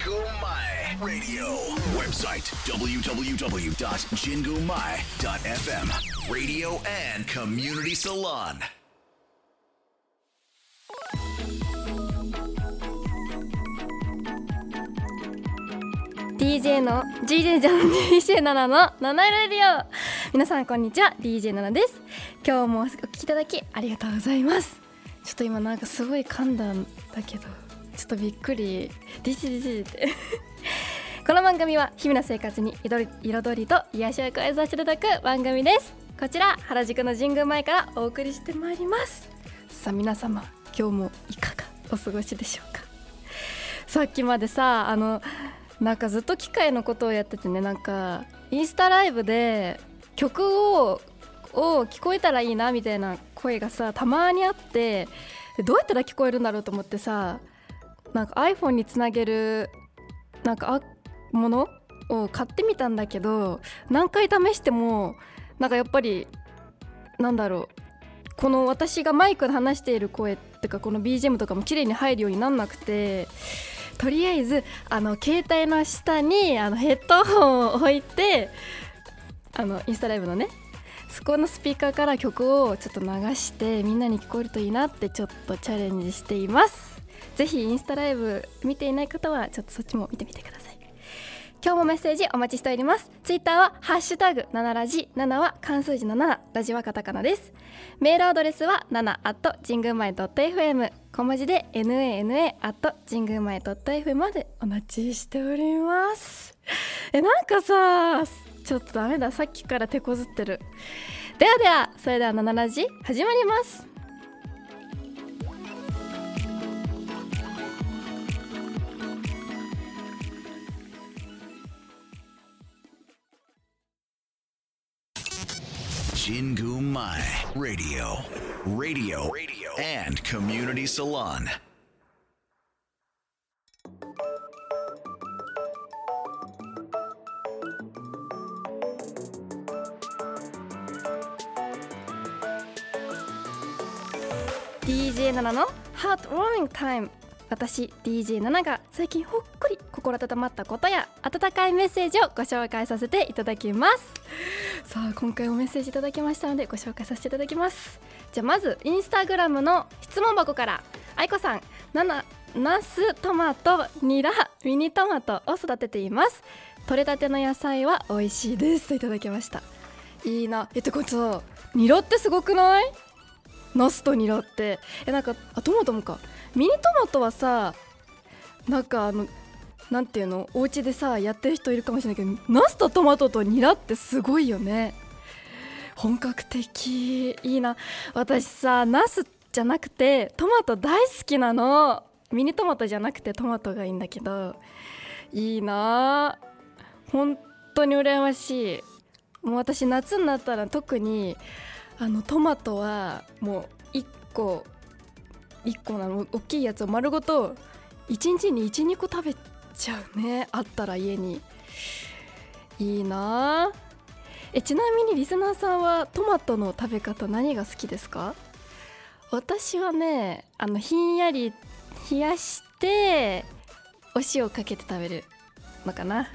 Radio. Website www.jingumai.fm. Radio and Community Salon. DJ の DJ じゃん DJ7 の七色レディオさんこんにちは DJ7 です今日もお聞きいただきありがとうございますちょっと今なんかすごい噛んだんだけどちょっとびっくり。DJ って。この番組は日々の生活に彩り彩りと癒しを加えさせていただく番組です。こちら原宿の神宮前からお送りしてまいります。さあ皆様今日もいかがお過ごしでしょうか。さっきまでさあのなんかずっと機械のことをやっててねなんかインスタライブで曲をを聞こえたらいいなみたいな声がさたまにあってどうやったら聞こえるんだろうと思ってさなんか iPhone につなげるなんかあものを買ってみたんだけど何回試してもなんかやっぱりなんだろうこの私がマイクで話している声ってかこの BGM とかも綺麗に入るようになんなくてとりあえずあの携帯の下にあのヘッドホンを置いてあのインスタライブのねそこのスピーカーから曲をちょっと流してみんなに聞こえるといいなってちょっとチャレンジしています。ぜひインスタライブ見ていない方はちょっとそっちも見てみてください。今日もメッセージお待ちしております。ツイッターはハッシュタグ7ラジ7は漢数字の7ラジはカタカナです。メールアドレスは7 at 神宮前 .fm 小文字で nana at 神宮前 .fm までお待ちしております。えなんかさちょっとダメだ。さっきから手こずってる。ではではそれでは7ラジ始まります。神宮前 Radio. Radio. Radio. And Community Salon. DJ7 のハートウォーミングタイム私 DJ7 が最近ほっこり心温まったことや温かいメッセージをご紹介させていただきますさあ今回もメッセージいただきましたのでご紹介させていただきます。じゃあまずインスタグラムの質問箱から。愛子さん7ナストマトニラミニトマトを育てています。取れたての野菜は美味しいですといただきました。いいな。えってことニラってすごくない？ナスとニラって。えなんかあトマトもか。ミニトマトはさなんかあのなんていうの？お家でさやってる人いるかもしれないけどナスとトマトとニラってすごいよね。本格的。いいな。私さナスじゃなくてトマト大好きなの。ミニトマトじゃなくてトマトがいいんだけど。いいな。本当に羨ましい。もう私夏になったら特にあのトマトはもう1個1個なの。大きいやつを丸ごと1日に12個食べちゃうね。あったら家に。いいな。えちなみにリスナーさんはトマトの食べ方何が好きですか？私はねあのひんやり冷やしてお塩かけて食べるのかな？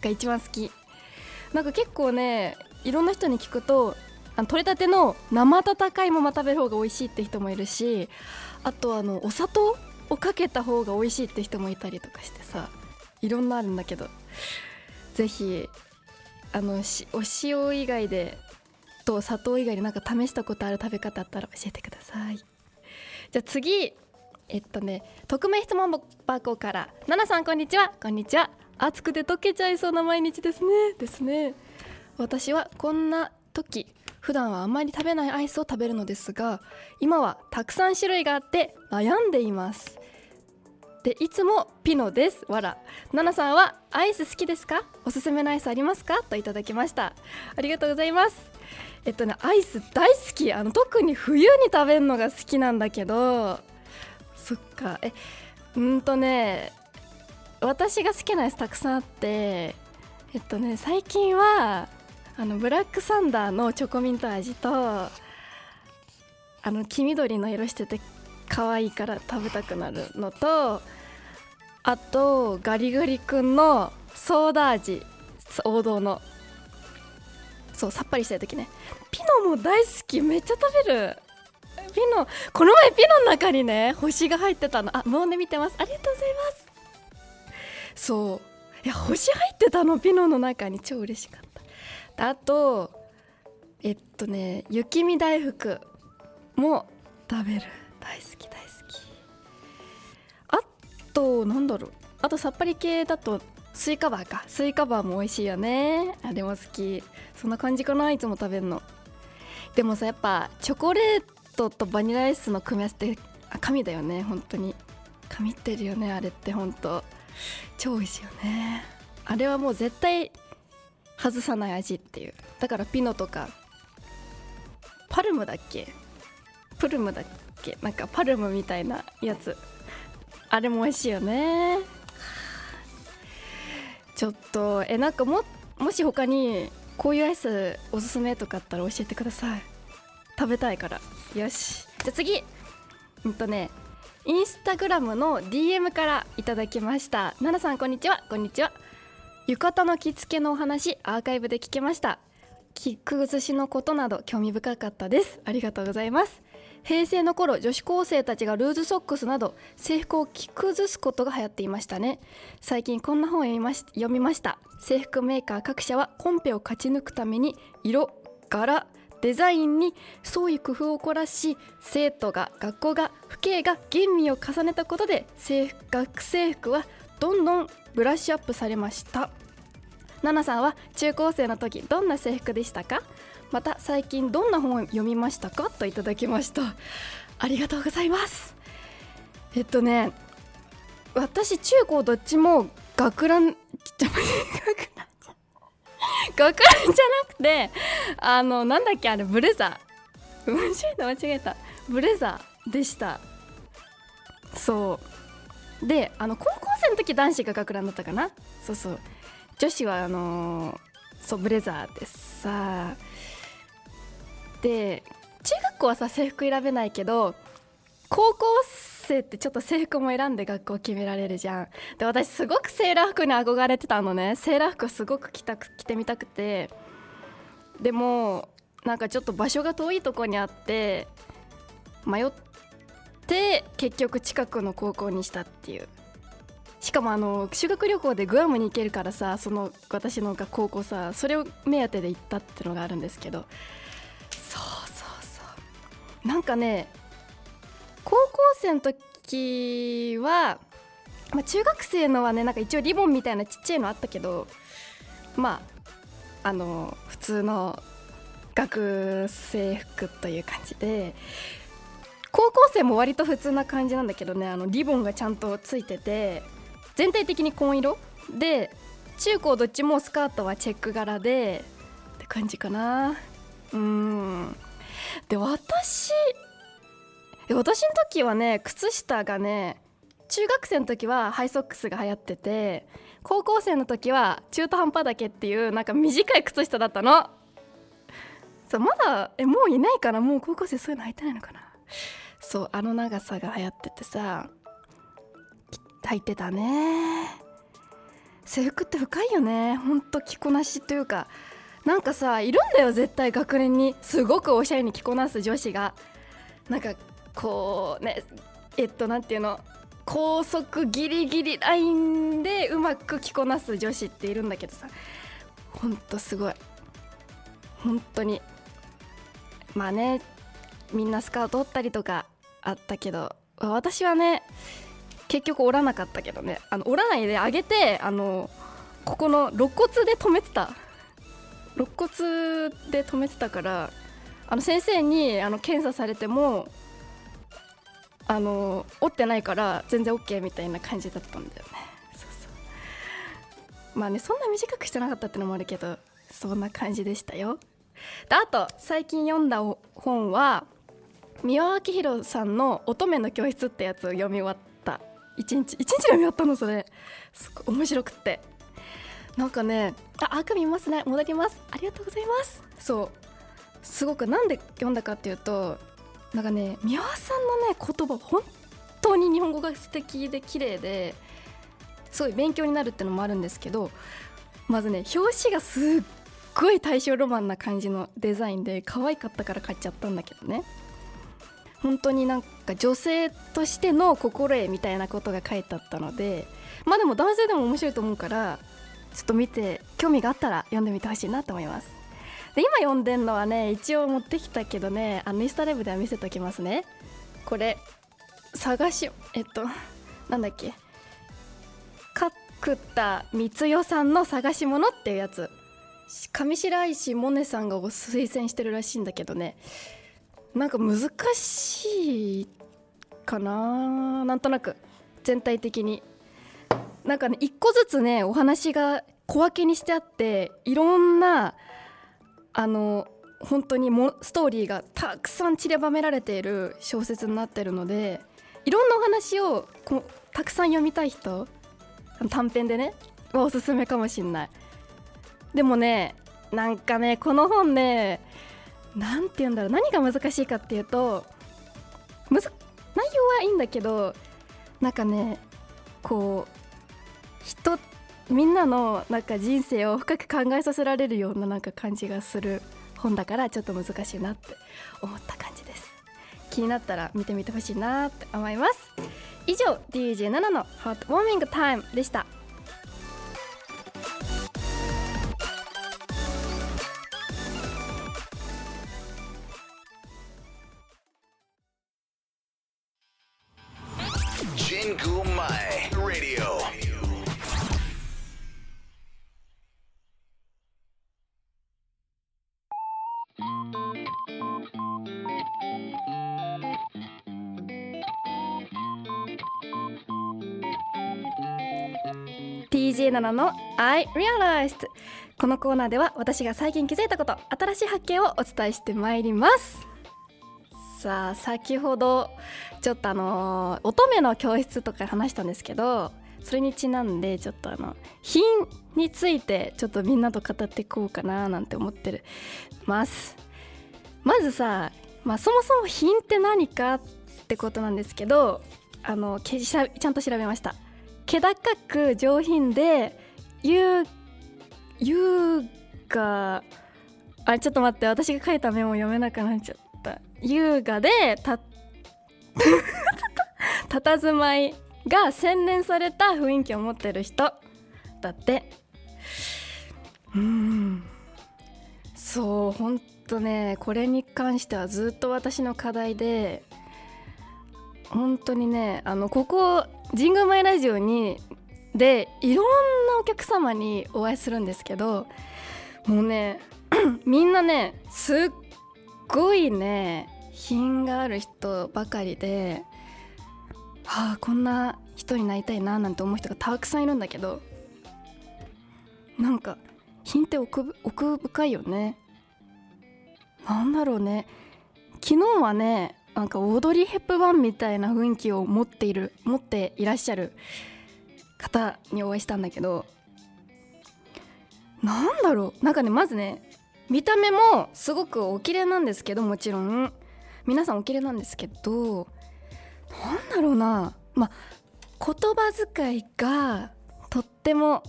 が一番好き。なんか結構ねいろんな人に聞くとあの取れたての生温かいまま食べる方が美味しいって人もいるしあとあのお砂糖をかけた方が美味しいって人もいたりとかしてさいろんなあるんだけどぜひあのお塩以外でと砂糖以外でなんか試したことある食べ方あったら教えてください。じゃあ次えっとね匿名質問箱から「ななさんこんにちは。こんにちは。暑くて溶けちゃいそうな毎日ですね」ですね。私はこんな時普段はあんまり食べないアイスを食べるのですが今はたくさん種類があって悩んでいます。でいつもピノです。わらナナさんはアイス好きですか？おすすめのアイスありますか？といただきました。ありがとうございます。えっとねアイス大好き。あの特に冬に食べるのが好きなんだけど。そっか。えうんとね私が好きなアイスたくさんあってえっとね最近はあのブラックサンダーのチョコミント味とあの黄緑の色してて可愛いから食べたくなるのとあとガリガリ君のソーダ味王道のそうさっぱりしたい時ね。ピノも大好きめっちゃ食べる。ピノこの前ピノの中にね星が入ってたの。あもうね見てます。ありがとうございます。そう。いや星入ってたのピノの中に。超嬉しかった。あとえっとね雪見大福も食べる。大好き大好き。あとなんだろう。あとさっぱり系だとスイカバーか。スイカバーも美味しいよね。あれも好き。そんな感じかないつも食べるの。でもさやっぱチョコレートとバニラアイスの組み合わせってあ神だよね。本当に。神ってるよねあれって本当。超美味しいよね。あれはもう絶対外さない味っていう。だからピノとかパルムだっけ？プルムだっけ？なんかパルムみたいなやつ。あれも美味しいよね。ちょっとえなんかももし他にこういうアイスおすすめとかあったら教えてください。食べたいから。よし。じゃあ次。うんとねインスタグラムの DM からいただきました。奈々さんこんにちは。こんにちは。浴衣の着付けのお話アーカイブで聞けました。着崩しのことなど興味深かったです。ありがとうございます。平成の頃女子高生たちがルーズソックスなど制服を着崩すことが流行っていましたね。最近こんな本を読みまし読みました。制服メーカー各社はコンペを勝ち抜くために色柄デザインに創意工夫を凝らし生徒が学校が父兄が吟味を重ねたことで制服学生服はどんどんブラッシュアップされました。ナナさんは中高生の時どんな制服でしたか？また最近どんな本を読みましたか？といただきました。ありがとうございます。えっとね私中高どっちも学ラン学ラン学ランじゃなくてあのなんだっけあれブレザー。間違えた間違えた。ブレザーでした。そう。であの高校生の時男子が学ランだったかな？そうそう。女子はあのーそうブレザーでさで中学校はさ制服選べないけど高校生ってちょっと制服も選んで学校決められるじゃん。で私すごくセーラー服に憧れてたのね。セーラー服すごく着たく着てみたくて。でもなんかちょっと場所が遠いとこにあって迷って結局近くの高校にしたっていう。しかもあの修学旅行でグアムに行けるからさその私の高校さそれを目当てで行ったっていうのがあるんですけど。そうそうそう。なんかね高校生の時は、まあ、中学生のはねなんか一応リボンみたいなちっちゃいのあったけどまああの普通の学生服という感じで高校生も割と普通な感じなんだけどねあのリボンがちゃんとついてて全体的に紺色で中高どっちもスカートはチェック柄でって感じかな。うん。で私私の時はね靴下がね中学生の時はハイソックスが流行ってて高校生の時は中途半端だけっていうなんか短い靴下だったの。そうまだえもういないかな。もう高校生そういうの履いてないのかな。そうあの長さが流行っててさ。履いてたね。制服って深いよね。ほんと着こなしというか。なんかさいるんだよ絶対。学年に。すごくおしゃれに着こなす女子が。なんかこうねえっとなんていうの。高速ギリギリラインでうまく着こなす女子っているんだけどさ。ほんとすごい。本当に。まあねみんなスカート折ったりとかあったけど。私はね結局折らなかったけどね。あの折らないで上げてあのここの肋骨で止めてた。肋骨で止めてたからあの先生にあの検査されてもあの折ってないから全然 OK みたいな感じだったんだよね。そうそう。まあねそんな短くしてなかったってのもあるけどそんな感じでしたよ。であと最近読んだ本は三輪明宏さんの「乙女の教室」ってやつを読み終わって1日1日で終わったのそれ。すごい面白くって。なんかねあアーク見ますね。戻ります。ありがとうございます。そう。すごくなんで読んだかっていうとなんかね三輪さんのね言葉本当に日本語が素敵で綺麗ですごい勉強になるってのもあるんですけどまずね表紙がすっごい大正ロマンな感じのデザインで可愛かったから買っちゃったんだけどね。本当になんか女性としての心得みたいなことが書いてあったのでまあでも男性でも面白いと思うからちょっと見て興味があったら読んでみてほしいなと思います。で今読んでんのはね一応持ってきたけどねあのインスタライブでは見せときますね。これ探しえっとなんだっけ。角田光代さんの探し物っていうやつ。上白石萌音さんが推薦してるらしいんだけどね。なんか難しいかななんとなく全体的に。なんかね一個ずつねお話が小分けにしてあっていろんなあの本当にもストーリーがたくさん散りばめられている小説になってるのでいろんなお話をこたくさん読みたい人短編でねおすすめかもしんない。でもねなんかねこの本ね何て言うんだろう何が難しいかっていうとむず内容はいいんだけどなんかねこう人みんなのなんか人生を深く考えさせられるようななんか感じがする本だからちょっと難しいなって思った感じです。気になったら見てみてほしいなって思います。以上 DJ7 のハートウォーミングタイムでした。TJ7 の I Realized このコーナーでは私が最近気づいたこと新しい発見をお伝えしてまいります。さあ先ほどちょっとあの乙女の教室とか話したんですけどそれにちなんでちょっとあの品についてちょっとみんなと語っていこうかななんて思ってるます。まずさ、まあ、そもそも品って何かってことなんですけどあのちゃんと調べました。気高く上品で優優雅あちょっと待って私が書いたメモ読めなくなっちゃった。優雅でた 佇まいが洗練された雰囲気を持ってる人だって。うん。そうほんとねこれに関してはずっと私の課題で本当にねあのここ神宮前ラジオにでいろんなお客様にお会いするんですけどもうね みんなねすっごいね品がある人ばかりではあこんな人になりたいななんて思う人がたくさんいるんだけどなんか品って奥奥深いよね。なんだろうね。昨日はねなんかオードリー・ヘップバーンみたいな雰囲気を持っている持っていらっしゃる方にお会いしたんだけどなんだろう？なんかねまずね見た目もすごくお綺麗なんですけどもちろん。皆さんお綺麗なんですけどなんだろうな。まあ言葉遣いがとっても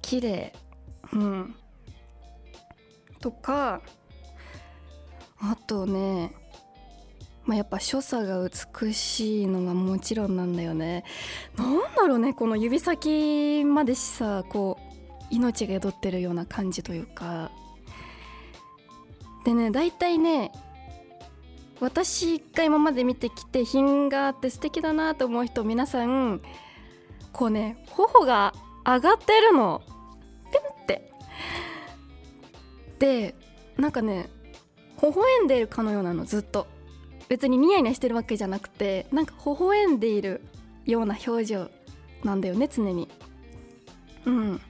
綺麗。うん。とかあとねまあ、やっぱ所作が美しいのはもちろんなんだよね。なんだろうねこの指先までしさこう命が宿ってるような感じというか。でね大体ね私が今まで見てきて品があって素敵だなと思う人皆さんこうね頬が上がってるの。ピンって。でなんかね微笑んでるかのようなのずっと。別にニヤニヤしてるわけじゃなくてなんか微笑んでいるような表情なんだよね常に。うん。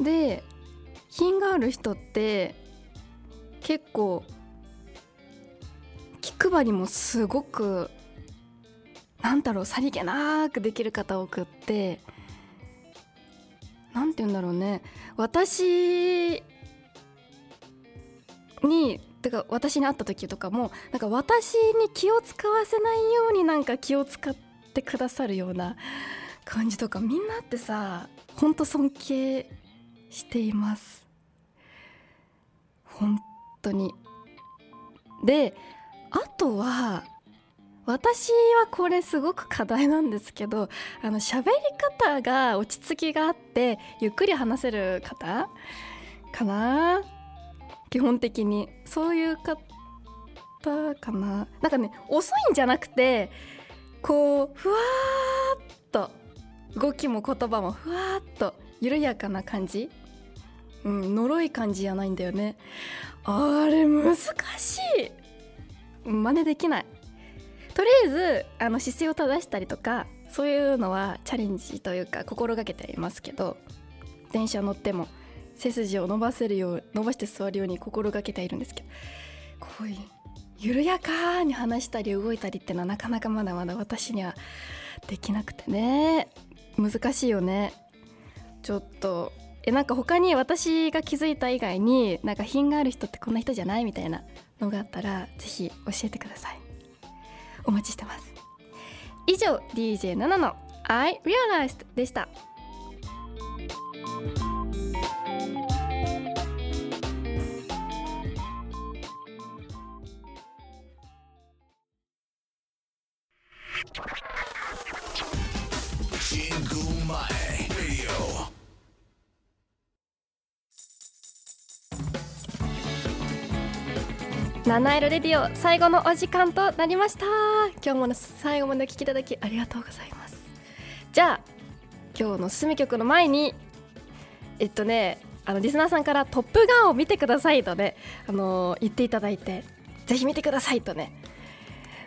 で品がある人って結構気配りもすごくなんだろうさりげなくできる方多くってなんて言うんだろうね。私にてか私に会った時とかもなんか私に気を使わせないようになんか気を使ってくださるような感じとかみんなってさほんと尊敬しています。本当に。であとは私はこれすごく課題なんですけどあの喋り方が落ち着きがあってゆっくり話せる方かな。基本的に。そういう方かな。なんかね遅いんじゃなくてこうふわーっと動きも言葉もふわーっと緩やかな感じ。うん呪い感じじゃないんだよね。あれ難しい。真似できない。とりあえずあの姿勢を正したりとかそういうのはチャレンジというか心がけていますけど電車乗っても。背筋を伸ばせるよう伸ばして座るように心がけているんですけどこういう緩やかに話したり動いたりってのはなかなかまだまだ私にはできなくてね。難しいよね。ちょっとえなんか他に私が気づいた以外になんか品がある人ってこんな人じゃないみたいなのがあったらぜひ教えてください。お待ちしてます。以上 DJ7 の I Realized でした。七色レディオ最後のお時間となりました。今日も最後までお聞きいただきありがとうございます。じゃあ今日の進み曲の前にえっとねあのリスナーさんから「トップガン」を見てくださいとね、あの言っていただいてぜひ見てくださいとね。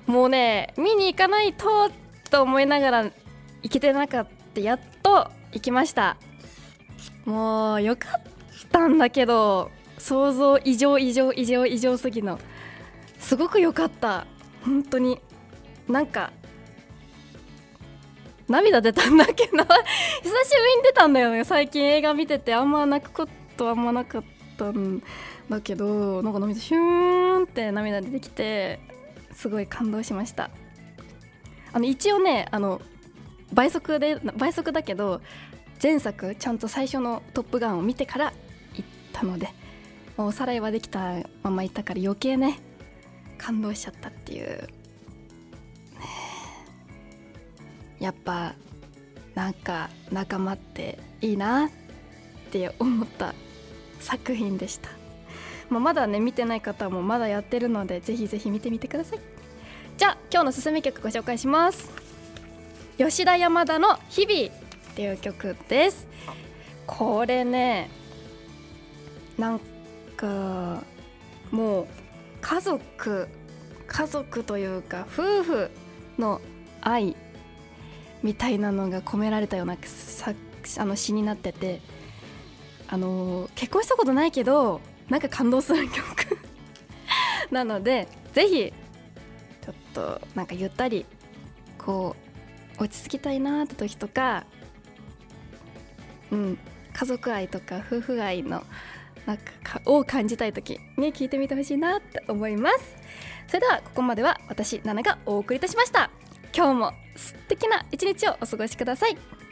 もうね見に行かないとと思いながら行けてなかったやっと行きました。もうよかったんだけど想像以上以上以上以上すぎの。すごく良かった。本当に。なんか涙出たんだけど。久しぶりに出たんだよね。最近映画見てて。あんま泣くことあんまなかったんだけど。なんか涙シューンって涙出てきてすごい感動しました。あの一応ねあの倍速で倍速だけど前作ちゃんと最初の「トップガン」を見てから行ったのでもうおさらいはできたまま行ったから余計ね感動しちゃったっていう。やっぱなんか仲間っていいなって思った作品でした、まあ、まだね見てない方もまだやってるのでぜひぜひ見てみてください。じゃあ今日の進み曲ご紹介します。吉田山田の「日々」っていう曲です。これねなんかもう家族家族というか夫婦の愛みたいなのが込められたようなあの詩になっててあの結婚したことないけどなんか感動する曲 なのでぜひちょっとなんかゆったりこう落ち着きたいなって時とかうん家族愛とか夫婦愛のなんかを感じたい時に聞いてみてほしいなって思います。それではここまでは私ナナがお送りいたしました。今日も素敵な一日をお過ごしください。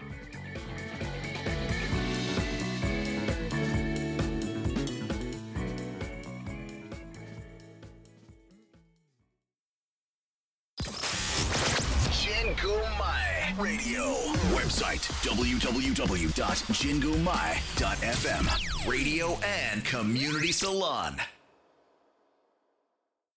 www.jingumai.fm Radio and Community Salon